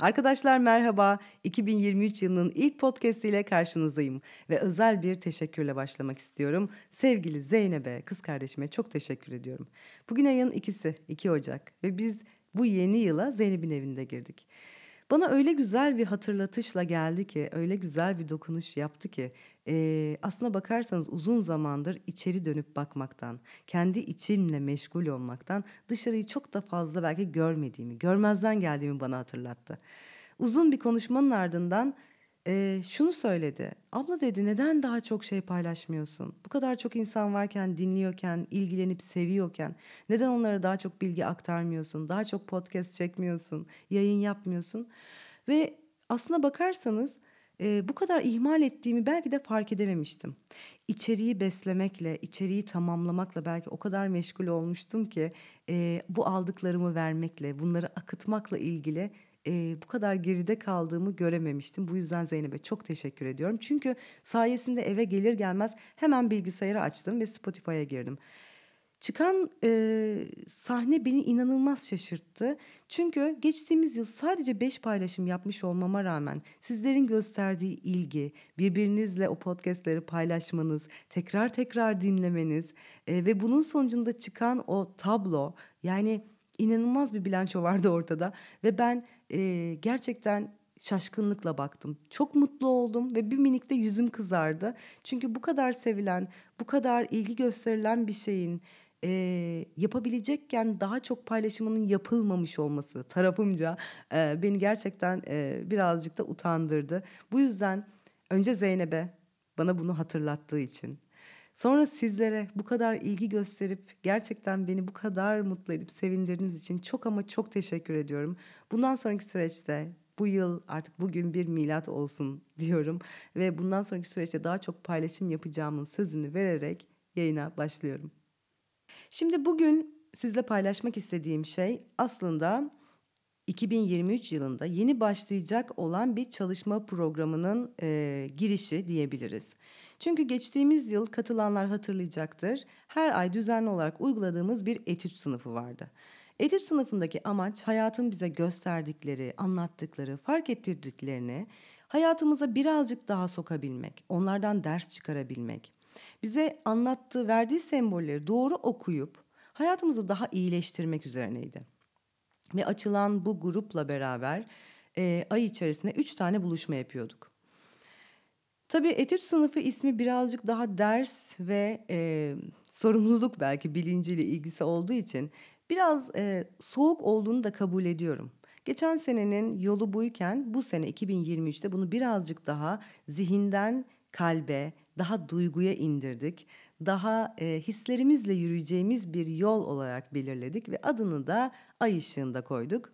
Arkadaşlar merhaba. 2023 yılının ilk podcast ile karşınızdayım ve özel bir teşekkürle başlamak istiyorum. Sevgili Zeynep'e, kız kardeşime çok teşekkür ediyorum. Bugün ayın ikisi, 2 Ocak ve biz bu yeni yıla Zeynep'in evinde girdik. Bana öyle güzel bir hatırlatışla geldi ki, öyle güzel bir dokunuş yaptı ki e, aslına bakarsanız uzun zamandır içeri dönüp bakmaktan, kendi içimle meşgul olmaktan dışarıyı çok da fazla belki görmediğimi, görmezden geldiğimi bana hatırlattı. Uzun bir konuşmanın ardından e, şunu söyledi. Abla dedi neden daha çok şey paylaşmıyorsun? Bu kadar çok insan varken, dinliyorken, ilgilenip seviyorken neden onlara daha çok bilgi aktarmıyorsun? Daha çok podcast çekmiyorsun, yayın yapmıyorsun? Ve aslına bakarsanız e, bu kadar ihmal ettiğimi belki de fark edememiştim. İçeriği beslemekle, içeriği tamamlamakla belki o kadar meşgul olmuştum ki e, bu aldıklarımı vermekle, bunları akıtmakla ilgili e, bu kadar geride kaldığımı görememiştim. Bu yüzden Zeynep'e çok teşekkür ediyorum. Çünkü sayesinde eve gelir gelmez hemen bilgisayarı açtım ve Spotify'a girdim. Çıkan e, sahne beni inanılmaz şaşırttı. Çünkü geçtiğimiz yıl sadece 5 paylaşım yapmış olmama rağmen sizlerin gösterdiği ilgi, birbirinizle o podcastleri paylaşmanız, tekrar tekrar dinlemeniz e, ve bunun sonucunda çıkan o tablo yani inanılmaz bir bilanço vardı ortada ve ben e, gerçekten şaşkınlıkla baktım. Çok mutlu oldum ve bir minik de yüzüm kızardı. Çünkü bu kadar sevilen, bu kadar ilgi gösterilen bir şeyin e, yapabilecekken daha çok paylaşımının yapılmamış olması tarafımca e, beni gerçekten e, birazcık da utandırdı. Bu yüzden önce Zeynep'e bana bunu hatırlattığı için sonra sizlere bu kadar ilgi gösterip gerçekten beni bu kadar mutlu edip sevindirdiğiniz için çok ama çok teşekkür ediyorum. Bundan sonraki süreçte bu yıl artık bugün bir milat olsun diyorum ve bundan sonraki süreçte daha çok paylaşım yapacağımın sözünü vererek yayına başlıyorum. Şimdi bugün sizle paylaşmak istediğim şey aslında 2023 yılında yeni başlayacak olan bir çalışma programının e, girişi diyebiliriz. Çünkü geçtiğimiz yıl katılanlar hatırlayacaktır. Her ay düzenli olarak uyguladığımız bir etüt sınıfı vardı. Etüt sınıfındaki amaç hayatın bize gösterdikleri, anlattıkları, fark ettirdiklerini hayatımıza birazcık daha sokabilmek, onlardan ders çıkarabilmek bize anlattığı, verdiği sembolleri doğru okuyup hayatımızı daha iyileştirmek üzerineydi. Ve açılan bu grupla beraber e, ay içerisinde üç tane buluşma yapıyorduk. Tabii etüt sınıfı ismi birazcık daha ders ve e, sorumluluk belki bilinciyle ilgisi olduğu için biraz e, soğuk olduğunu da kabul ediyorum. Geçen senenin yolu buyken bu sene 2023'te bunu birazcık daha zihinden kalbe, daha duyguya indirdik. Daha e, hislerimizle yürüyeceğimiz bir yol olarak belirledik ve adını da ay ışığında koyduk.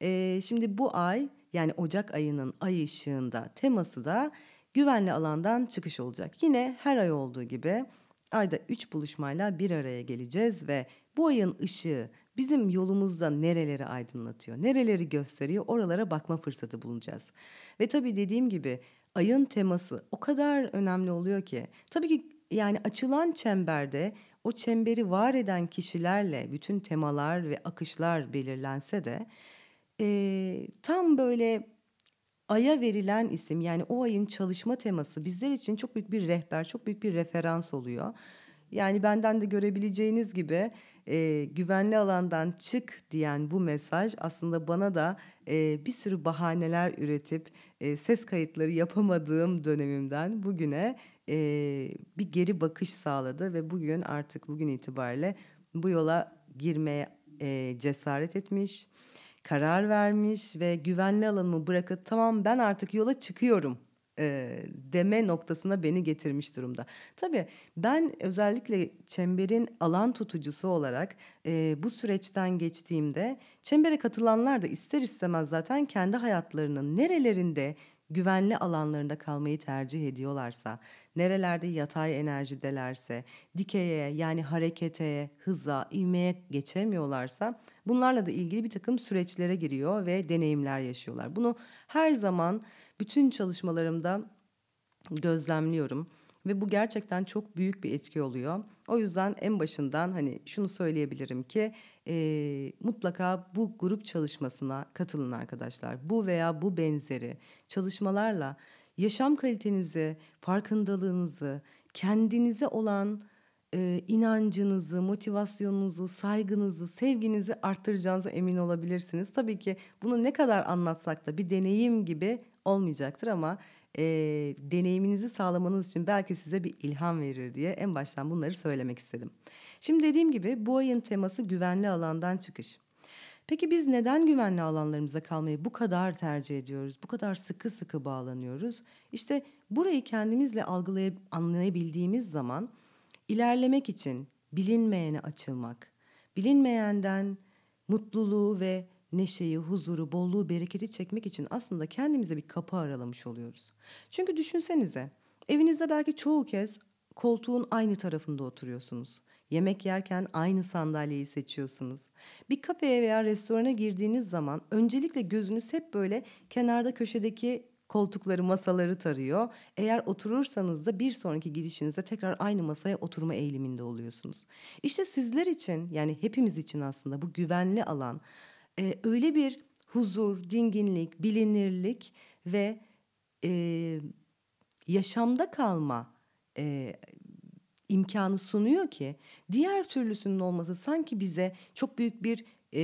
E, şimdi bu ay yani Ocak ayının ay ışığında teması da güvenli alandan çıkış olacak. Yine her ay olduğu gibi ayda üç buluşmayla bir araya geleceğiz ve bu ayın ışığı bizim yolumuzda nereleri aydınlatıyor, nereleri gösteriyor oralara bakma fırsatı bulacağız. Ve tabii dediğim gibi ayın teması o kadar önemli oluyor ki. Tabii ki yani açılan çemberde o çemberi var eden kişilerle bütün temalar ve akışlar belirlense de e, tam böyle aya verilen isim yani o ayın çalışma teması bizler için çok büyük bir rehber, çok büyük bir referans oluyor. Yani benden de görebileceğiniz gibi e, güvenli alandan çık diyen bu mesaj aslında bana da e, bir sürü bahaneler üretip e, ses kayıtları yapamadığım dönemimden bugüne e, bir geri bakış sağladı ve bugün artık bugün itibariyle bu yola girmeye e, cesaret etmiş, karar vermiş ve güvenli alanımı bırakıp tamam ben artık yola çıkıyorum e, deme noktasına beni getirmiş durumda. Tabii ben özellikle çemberin alan tutucusu olarak e, bu süreçten geçtiğimde çembere katılanlar da ister istemez zaten kendi hayatlarının nerelerinde güvenli alanlarında kalmayı tercih ediyorlarsa, nerelerde yatay enerjidelerse, dikeye yani harekete, hıza, ivmeye geçemiyorlarsa bunlarla da ilgili bir takım süreçlere giriyor ve deneyimler yaşıyorlar. Bunu her zaman bütün çalışmalarımda gözlemliyorum ve bu gerçekten çok büyük bir etki oluyor. O yüzden en başından hani şunu söyleyebilirim ki e, mutlaka bu grup çalışmasına katılın arkadaşlar. Bu veya bu benzeri çalışmalarla yaşam kalitenizi, farkındalığınızı, kendinize olan e, inancınızı, motivasyonunuzu, saygınızı, sevginizi arttıracağınıza emin olabilirsiniz. Tabii ki bunu ne kadar anlatsak da bir deneyim gibi olmayacaktır ama e, deneyiminizi sağlamanız için belki size bir ilham verir diye en baştan bunları söylemek istedim. Şimdi dediğim gibi bu ayın teması güvenli alandan çıkış. Peki biz neden güvenli alanlarımıza kalmayı bu kadar tercih ediyoruz? Bu kadar sıkı sıkı bağlanıyoruz? İşte burayı kendimizle algılayıp anlayabildiğimiz zaman ilerlemek için bilinmeyene açılmak, bilinmeyenden mutluluğu ve neşeyi, huzuru, bolluğu, bereketi çekmek için aslında kendimize bir kapı aralamış oluyoruz. Çünkü düşünsenize, evinizde belki çoğu kez koltuğun aynı tarafında oturuyorsunuz. Yemek yerken aynı sandalyeyi seçiyorsunuz. Bir kafeye veya restorana girdiğiniz zaman öncelikle gözünüz hep böyle kenarda köşedeki koltukları, masaları tarıyor. Eğer oturursanız da bir sonraki gidişinizde tekrar aynı masaya oturma eğiliminde oluyorsunuz. İşte sizler için yani hepimiz için aslında bu güvenli alan e, öyle bir huzur, dinginlik, bilinirlik ve e, yaşamda kalma e, imkanı sunuyor ki diğer türlüsünün olması sanki bize çok büyük bir e,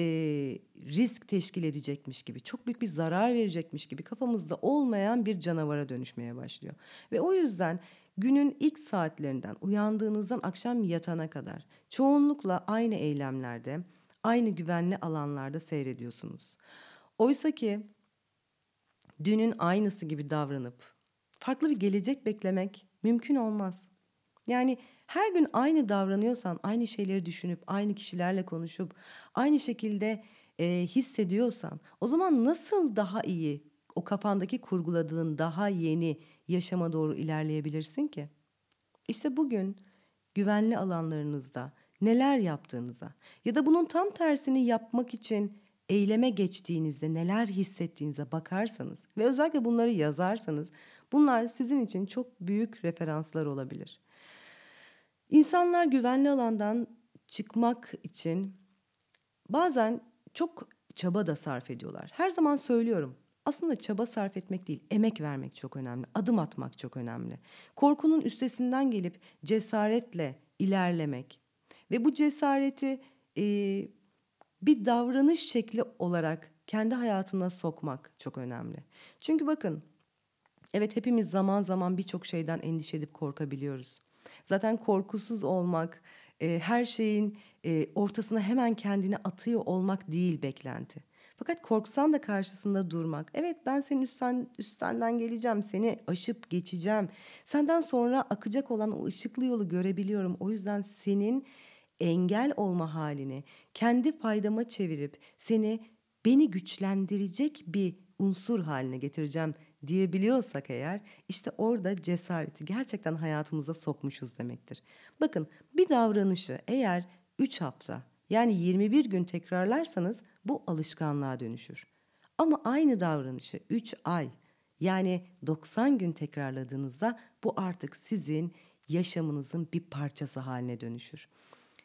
risk teşkil edecekmiş gibi, çok büyük bir zarar verecekmiş gibi kafamızda olmayan bir canavara dönüşmeye başlıyor. Ve o yüzden günün ilk saatlerinden uyandığınızdan akşam yatana kadar çoğunlukla aynı eylemlerde, aynı güvenli alanlarda seyrediyorsunuz. Oysa ki dünün aynısı gibi davranıp farklı bir gelecek beklemek mümkün olmaz. Yani her gün aynı davranıyorsan, aynı şeyleri düşünüp, aynı kişilerle konuşup, aynı şekilde e, hissediyorsan, o zaman nasıl daha iyi o kafandaki kurguladığın daha yeni yaşama doğru ilerleyebilirsin ki? İşte bugün güvenli alanlarınızda neler yaptığınıza ya da bunun tam tersini yapmak için eyleme geçtiğinizde neler hissettiğinize bakarsanız ve özellikle bunları yazarsanız bunlar sizin için çok büyük referanslar olabilir. İnsanlar güvenli alandan çıkmak için bazen çok çaba da sarf ediyorlar. Her zaman söylüyorum. Aslında çaba sarf etmek değil, emek vermek çok önemli. Adım atmak çok önemli. Korkunun üstesinden gelip cesaretle ilerlemek ve bu cesareti e, bir davranış şekli olarak kendi hayatına sokmak çok önemli. Çünkü bakın, evet hepimiz zaman zaman birçok şeyden endişe edip korkabiliyoruz. Zaten korkusuz olmak, e, her şeyin e, ortasına hemen kendini atıyor olmak değil beklenti. Fakat korksan da karşısında durmak. Evet ben senin üstten, üstenden geleceğim, seni aşıp geçeceğim. Senden sonra akacak olan o ışıklı yolu görebiliyorum. O yüzden senin engel olma halini kendi faydama çevirip seni beni güçlendirecek bir unsur haline getireceğim diyebiliyorsak eğer işte orada cesareti gerçekten hayatımıza sokmuşuz demektir. Bakın bir davranışı eğer 3 hafta yani 21 gün tekrarlarsanız bu alışkanlığa dönüşür. Ama aynı davranışı 3 ay yani 90 gün tekrarladığınızda bu artık sizin yaşamınızın bir parçası haline dönüşür.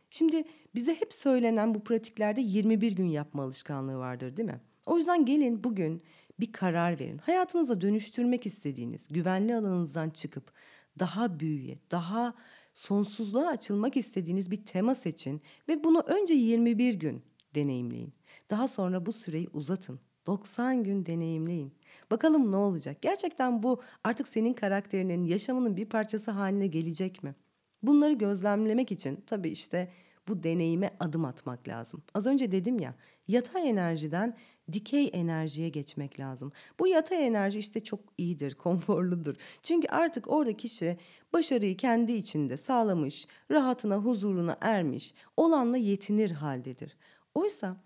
Şimdi bize hep söylenen bu pratiklerde 21 gün yapma alışkanlığı vardır değil mi? O yüzden gelin bugün bir karar verin. Hayatınıza dönüştürmek istediğiniz, güvenli alanınızdan çıkıp daha büyüye, daha sonsuzluğa açılmak istediğiniz bir tema seçin ve bunu önce 21 gün deneyimleyin. Daha sonra bu süreyi uzatın. 90 gün deneyimleyin. Bakalım ne olacak? Gerçekten bu artık senin karakterinin, yaşamının bir parçası haline gelecek mi? Bunları gözlemlemek için tabii işte bu deneyime adım atmak lazım. Az önce dedim ya, yatay enerjiden dikey enerjiye geçmek lazım. Bu yatay enerji işte çok iyidir, konforludur. Çünkü artık orada kişi başarıyı kendi içinde sağlamış, rahatına, huzuruna ermiş, olanla yetinir haldedir. Oysa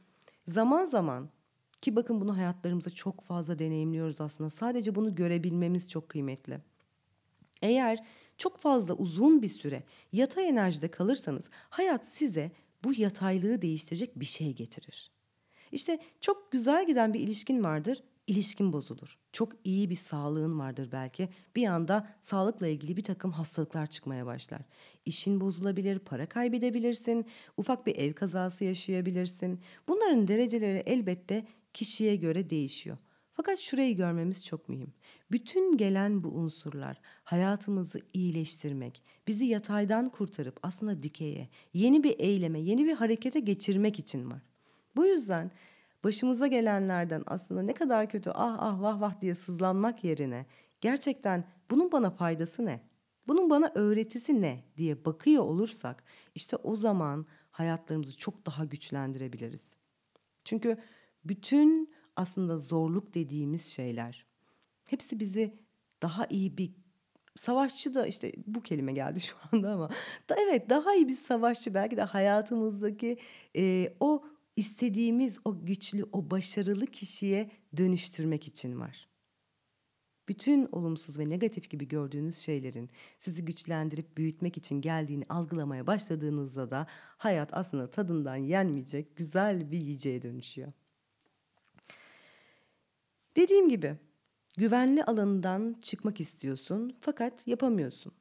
zaman zaman ki bakın bunu hayatlarımızda çok fazla deneyimliyoruz aslında. Sadece bunu görebilmemiz çok kıymetli. Eğer çok fazla uzun bir süre yatay enerjide kalırsanız hayat size bu yataylığı değiştirecek bir şey getirir. İşte çok güzel giden bir ilişkin vardır. ilişkin bozulur. Çok iyi bir sağlığın vardır belki. Bir anda sağlıkla ilgili bir takım hastalıklar çıkmaya başlar. İşin bozulabilir, para kaybedebilirsin, ufak bir ev kazası yaşayabilirsin. Bunların dereceleri elbette kişiye göre değişiyor. Fakat şurayı görmemiz çok mühim. Bütün gelen bu unsurlar hayatımızı iyileştirmek, bizi yataydan kurtarıp aslında dikeye, yeni bir eyleme, yeni bir harekete geçirmek için var. Bu yüzden başımıza gelenlerden aslında ne kadar kötü ah ah vah vah diye sızlanmak yerine gerçekten bunun bana faydası ne? Bunun bana öğretisi ne diye bakıyor olursak işte o zaman hayatlarımızı çok daha güçlendirebiliriz. Çünkü bütün aslında zorluk dediğimiz şeyler hepsi bizi daha iyi bir savaşçı da işte bu kelime geldi şu anda ama da evet daha iyi bir savaşçı belki de hayatımızdaki e, o istediğimiz o güçlü o başarılı kişiye dönüştürmek için var. Bütün olumsuz ve negatif gibi gördüğünüz şeylerin sizi güçlendirip büyütmek için geldiğini algılamaya başladığınızda da hayat aslında tadından yenmeyecek güzel bir yiyeceğe dönüşüyor. Dediğim gibi güvenli alanından çıkmak istiyorsun fakat yapamıyorsun.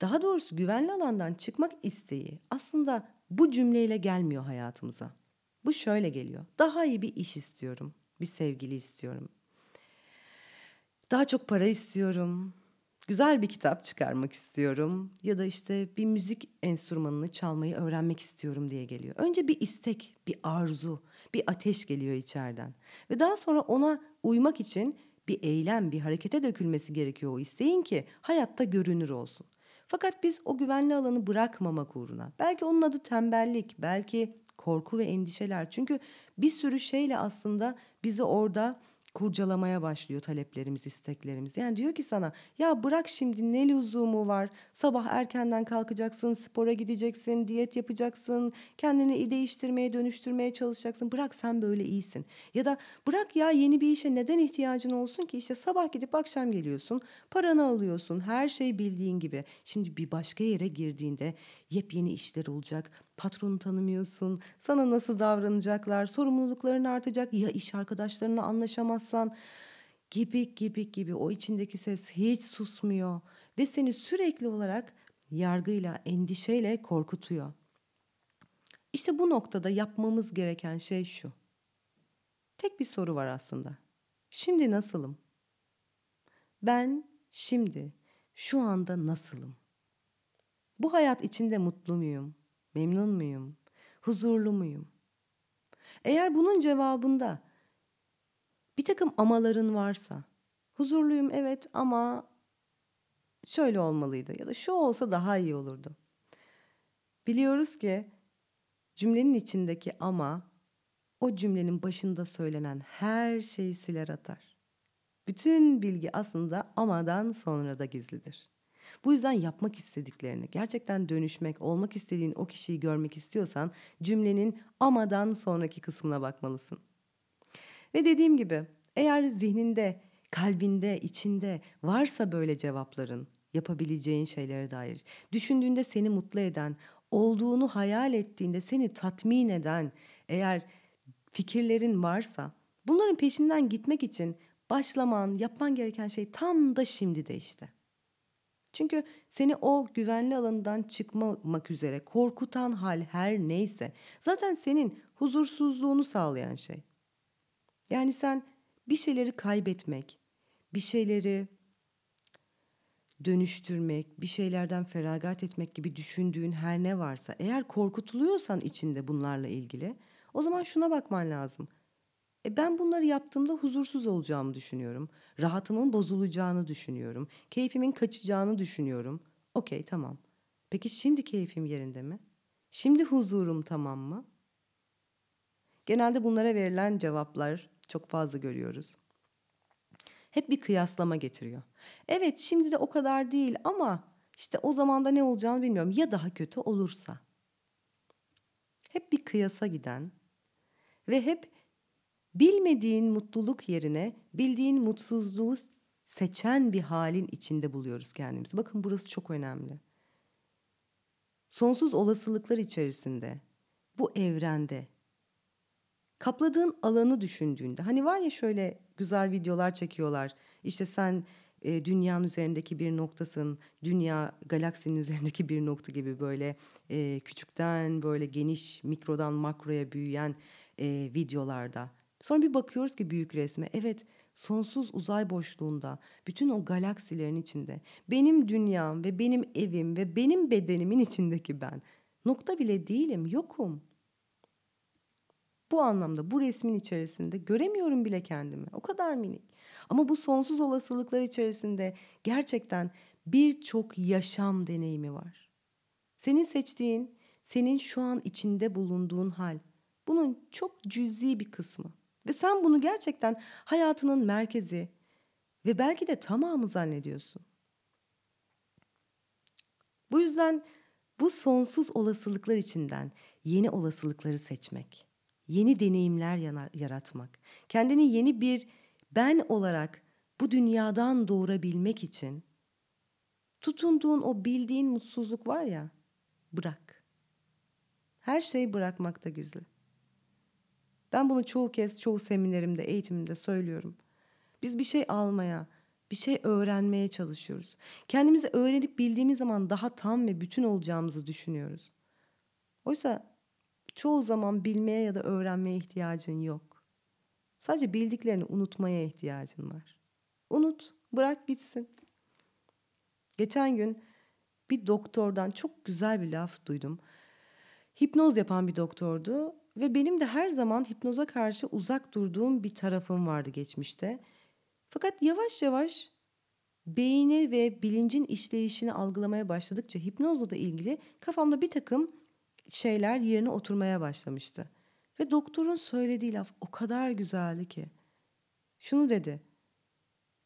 Daha doğrusu güvenli alandan çıkmak isteği aslında bu cümleyle gelmiyor hayatımıza. Bu şöyle geliyor. Daha iyi bir iş istiyorum. Bir sevgili istiyorum. Daha çok para istiyorum. Güzel bir kitap çıkarmak istiyorum ya da işte bir müzik enstrümanını çalmayı öğrenmek istiyorum diye geliyor. Önce bir istek, bir arzu, bir ateş geliyor içeriden. Ve daha sonra ona uymak için bir eylem, bir harekete dökülmesi gerekiyor o isteğin ki hayatta görünür olsun. Fakat biz o güvenli alanı bırakmamak uğruna, belki onun adı tembellik, belki korku ve endişeler. Çünkü bir sürü şeyle aslında bizi orada kurcalamaya başlıyor taleplerimiz, isteklerimiz. Yani diyor ki sana ya bırak şimdi ne lüzumu var? Sabah erkenden kalkacaksın, spora gideceksin, diyet yapacaksın, kendini değiştirmeye, dönüştürmeye çalışacaksın. Bırak sen böyle iyisin. Ya da bırak ya yeni bir işe neden ihtiyacın olsun ki? İşte sabah gidip akşam geliyorsun, paranı alıyorsun, her şey bildiğin gibi. Şimdi bir başka yere girdiğinde yepyeni işler olacak. Patronu tanımıyorsun. Sana nasıl davranacaklar? Sorumlulukların artacak. Ya iş arkadaşlarına anlaşamazsan gibi gibi gibi o içindeki ses hiç susmuyor ve seni sürekli olarak yargıyla, endişeyle korkutuyor. İşte bu noktada yapmamız gereken şey şu. Tek bir soru var aslında. Şimdi nasılım? Ben şimdi şu anda nasılım? Bu hayat içinde mutlu muyum? Memnun muyum? Huzurlu muyum? Eğer bunun cevabında bir takım amaların varsa, huzurluyum evet ama şöyle olmalıydı ya da şu olsa daha iyi olurdu. Biliyoruz ki cümlenin içindeki ama o cümlenin başında söylenen her şeyi siler atar. Bütün bilgi aslında amadan sonra da gizlidir. Bu yüzden yapmak istediklerini, gerçekten dönüşmek, olmak istediğin o kişiyi görmek istiyorsan cümlenin amadan sonraki kısmına bakmalısın. Ve dediğim gibi eğer zihninde, kalbinde, içinde varsa böyle cevapların, yapabileceğin şeylere dair, düşündüğünde seni mutlu eden, olduğunu hayal ettiğinde seni tatmin eden eğer fikirlerin varsa bunların peşinden gitmek için başlaman, yapman gereken şey tam da şimdi de işte. Çünkü seni o güvenli alanından çıkmamak üzere korkutan hal her neyse zaten senin huzursuzluğunu sağlayan şey. Yani sen bir şeyleri kaybetmek, bir şeyleri dönüştürmek, bir şeylerden feragat etmek gibi düşündüğün her ne varsa eğer korkutuluyorsan içinde bunlarla ilgili o zaman şuna bakman lazım. E ben bunları yaptığımda huzursuz olacağımı düşünüyorum. Rahatımın bozulacağını düşünüyorum. Keyfimin kaçacağını düşünüyorum. Okey tamam. Peki şimdi keyfim yerinde mi? Şimdi huzurum tamam mı? Genelde bunlara verilen cevaplar çok fazla görüyoruz. Hep bir kıyaslama getiriyor. Evet şimdi de o kadar değil ama işte o zaman da ne olacağını bilmiyorum. Ya daha kötü olursa. Hep bir kıyasa giden ve hep Bilmediğin mutluluk yerine bildiğin mutsuzluğu seçen bir halin içinde buluyoruz kendimizi. Bakın burası çok önemli. Sonsuz olasılıklar içerisinde, bu evrende kapladığın alanı düşündüğünde hani var ya şöyle güzel videolar çekiyorlar. İşte sen e, dünyanın üzerindeki bir noktasın, dünya galaksinin üzerindeki bir nokta gibi böyle e, küçükten böyle geniş mikrodan makroya büyüyen e, videolarda. Sonra bir bakıyoruz ki büyük resme. Evet sonsuz uzay boşluğunda bütün o galaksilerin içinde benim dünyam ve benim evim ve benim bedenimin içindeki ben nokta bile değilim yokum. Bu anlamda bu resmin içerisinde göremiyorum bile kendimi. O kadar minik. Ama bu sonsuz olasılıklar içerisinde gerçekten birçok yaşam deneyimi var. Senin seçtiğin, senin şu an içinde bulunduğun hal. Bunun çok cüzi bir kısmı. Ve sen bunu gerçekten hayatının merkezi ve belki de tamamı zannediyorsun. Bu yüzden bu sonsuz olasılıklar içinden yeni olasılıkları seçmek, yeni deneyimler yaratmak, kendini yeni bir ben olarak bu dünyadan doğurabilmek için tutunduğun o bildiğin mutsuzluk var ya, bırak. Her şeyi bırakmakta gizli. Ben bunu çoğu kez çoğu seminerimde, eğitimimde söylüyorum. Biz bir şey almaya, bir şey öğrenmeye çalışıyoruz. Kendimizi öğrenip bildiğimiz zaman daha tam ve bütün olacağımızı düşünüyoruz. Oysa çoğu zaman bilmeye ya da öğrenmeye ihtiyacın yok. Sadece bildiklerini unutmaya ihtiyacın var. Unut, bırak gitsin. Geçen gün bir doktordan çok güzel bir laf duydum. Hipnoz yapan bir doktordu ve benim de her zaman hipnoza karşı uzak durduğum bir tarafım vardı geçmişte. Fakat yavaş yavaş beyni ve bilincin işleyişini algılamaya başladıkça hipnozla da ilgili kafamda bir takım şeyler yerine oturmaya başlamıştı. Ve doktorun söylediği laf o kadar güzeldi ki. Şunu dedi.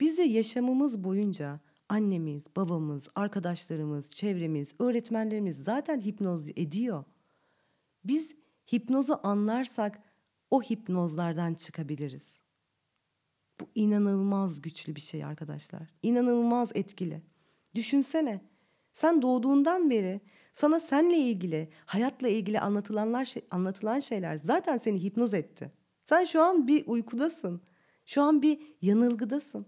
Biz de yaşamımız boyunca annemiz, babamız, arkadaşlarımız, çevremiz, öğretmenlerimiz zaten hipnoz ediyor. Biz hipnozu anlarsak o hipnozlardan çıkabiliriz. Bu inanılmaz güçlü bir şey arkadaşlar. İnanılmaz etkili. Düşünsene. Sen doğduğundan beri sana senle ilgili, hayatla ilgili anlatılanlar şey, anlatılan şeyler zaten seni hipnoz etti. Sen şu an bir uykudasın. Şu an bir yanılgıdasın.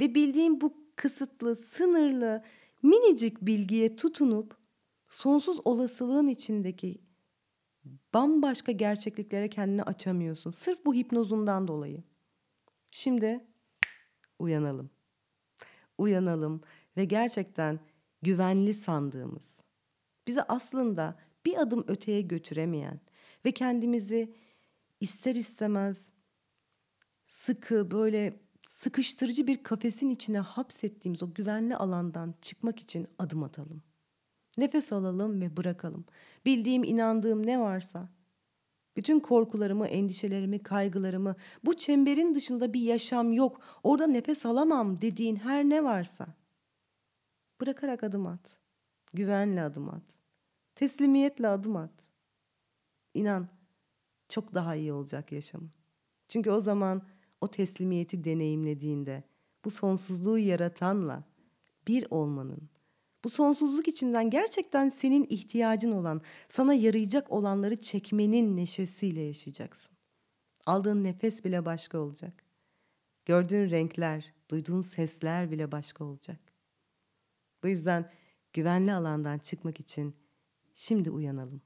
Ve bildiğin bu kısıtlı, sınırlı, minicik bilgiye tutunup sonsuz olasılığın içindeki bambaşka gerçekliklere kendini açamıyorsun. Sırf bu hipnozundan dolayı. Şimdi uyanalım. Uyanalım ve gerçekten güvenli sandığımız, bizi aslında bir adım öteye götüremeyen ve kendimizi ister istemez sıkı böyle sıkıştırıcı bir kafesin içine hapsettiğimiz o güvenli alandan çıkmak için adım atalım. Nefes alalım ve bırakalım. Bildiğim, inandığım ne varsa bütün korkularımı, endişelerimi, kaygılarımı, bu çemberin dışında bir yaşam yok, orada nefes alamam dediğin her ne varsa bırakarak adım at. Güvenle adım at. Teslimiyetle adım at. İnan çok daha iyi olacak yaşamın. Çünkü o zaman o teslimiyeti deneyimlediğinde bu sonsuzluğu yaratanla bir olmanın, bu sonsuzluk içinden gerçekten senin ihtiyacın olan, sana yarayacak olanları çekmenin neşesiyle yaşayacaksın. Aldığın nefes bile başka olacak. Gördüğün renkler, duyduğun sesler bile başka olacak. Bu yüzden güvenli alandan çıkmak için şimdi uyanalım.